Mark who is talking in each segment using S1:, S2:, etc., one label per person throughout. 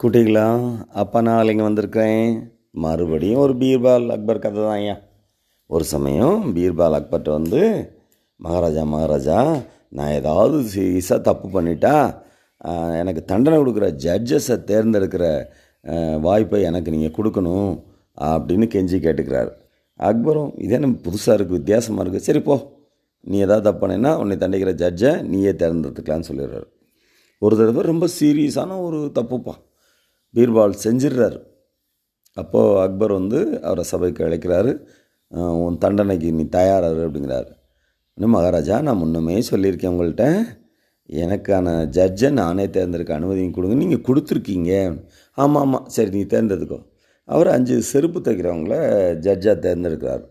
S1: குட்டிகளா அப்பா நான் இங்கே வந்திருக்கிறேன் மறுபடியும் ஒரு பீர்பால் அக்பர் கதை தான் ஐயா. ஒரு சமயம் பீர்பால் அக்பர்கிட்ட வந்து மகாராஜா மகாராஜா நான் ஏதாவது சீரியஸாக தப்பு பண்ணிட்டா எனக்கு தண்டனை கொடுக்குற ஜட்ஜஸை தேர்ந்தெடுக்கிற வாய்ப்பை எனக்கு நீங்கள் கொடுக்கணும் அப்படின்னு கெஞ்சி கேட்டுக்கிறாரு. அக்பரும் இதே நம்ம புதுசாக இருக்குது வித்தியாசமாக இருக்குது சரி போ. நீ எதாவது தப்பு பண்ணேன்னா உன்னை தண்டிக்கிற ஜட்ஜை நீயே தேர்ந்தெடுத்துக்கலான்னு சொல்லிடுறாரு. ஒரு தடவை ரொம்ப சீரியஸான ஒரு தப்புப்பா. பீர்பால் செஞ்சிடுறாரு அப்போது அக்பர் வந்து அவரை சபைக்கு அழைக்கிறாரு. உன் தண்டனைக்கு நீ தயாராரு அப்படிங்கிறாரு. இன்னும் மகாராஜா நான் முன்னமே சொல்லியிருக்கேன் உங்கள்கிட்ட எனக்கான ஜட்ஜை நானே தேர்ந்தெடுக்க அனுமதி கொடுங்க. நீங்கள் கொடுத்துருக்கீங்க. ஆமாம் ஆமாம் சரி நீ தேர்ந்தெடுக்கோ அவர் அஞ்சு செருப்பு தைக்கிறவங்கள ஜட்ஜாக தேர்ந்தெடுக்கிறார்.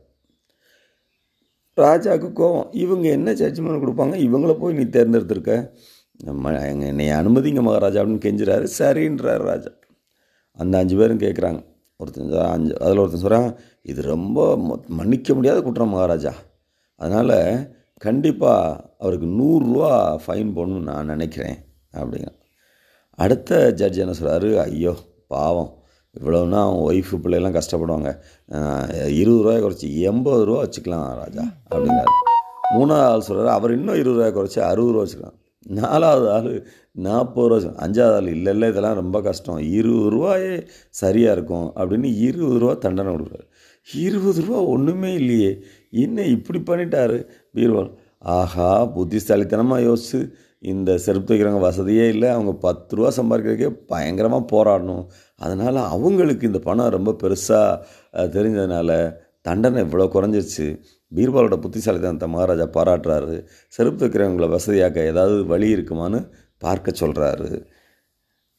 S1: ராஜாவுக்கு கோவம். இவங்க என்ன ஜட்ஜ்மெண்ட் கொடுப்பாங்க? இவங்கள போய் நீ தேர்ந்தெடுத்திருக்க. நம்ம எங்கள் என்னை அனுமதிங்க மகாராஜா அப்படின்னு கெஞ்சுறாரு. சரின்றார் ராஜா. அந்த அஞ்சு பேரும் கேட்குறாங்க ஒருத்தன் அஞ்சு அதில் ஒருத்தன் சொல்கிறான் இது ரொம்ப மன்னிக்க முடியாத குற்றம் மகாராஜா. அதனால் கண்டிப்பாக அவருக்கு நூறுரூவா ஃபைன் போடணும்னு நான் நினைக்கிறேன் அப்படிங்க அடுத்த ஜட்ஜ் என்ன சொல்கிறாரு ஐயோ பாவம். இவ்வளோனா அவன் ஒய்ஃபு பிள்ளைலாம் கஷ்டப்படுவாங்க. இருபது ரூபாய் குறைச்சி எண்பது ரூபா வச்சுக்கலாம் ராஜா அப்படிங்கிறாரு. மூணாவது ஆள் சொல்கிறார் அவர் இன்னும் இருபது ரூபாய் குறைச்சி அறுபது ரூபா வச்சுக்கலாம். நாலாவது ஆள் நாற்பது ரூபா அஞ்சாவது ஆள் இல்லை இல்லை இதெல்லாம் ரொம்ப கஷ்டம். இருபது ரூபாயே சரியாக இருக்கும் அப்படின்னு இருபது ரூபா தண்டனை கொடுக்குறாரு. இருபது ரூபா ஒன்றுமே இல்லையே. என்ன இப்படி பண்ணிட்டாரு பீர்வால் ஆஹா புத்திசாலித்தனமாக யோசிச்சு இந்த செருப்பு தைக்கிறவங்க வசதியே இல்லை. அவங்க பத்து ரூபா சம்பாதிக்கிறதுக்கே பயங்கரமாக போராடணும். அதனால் அவங்களுக்கு இந்த பணம் ரொம்ப பெருசாக தெரிஞ்சதுனால தண்டனை இவ்வளோ குறைஞ்சிருச்சு. பீர்பாலோட புத்திசாலித்தனத்தை மகாராஜா பாராட்டுறாரு. செருப்பு தைக்கிறவங்கள வசதியாக்க ஏதாவது வழி இருக்குமான்னு பார்க்க சொல்கிறாரு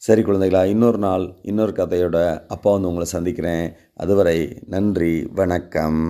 S1: சரி குழந்தைகளா இன்னொரு நாள் இன்னொரு கதையோட அப்பா வந்து உங்களை சந்திக்கிறேன். அதுவரை நன்றி வணக்கம்.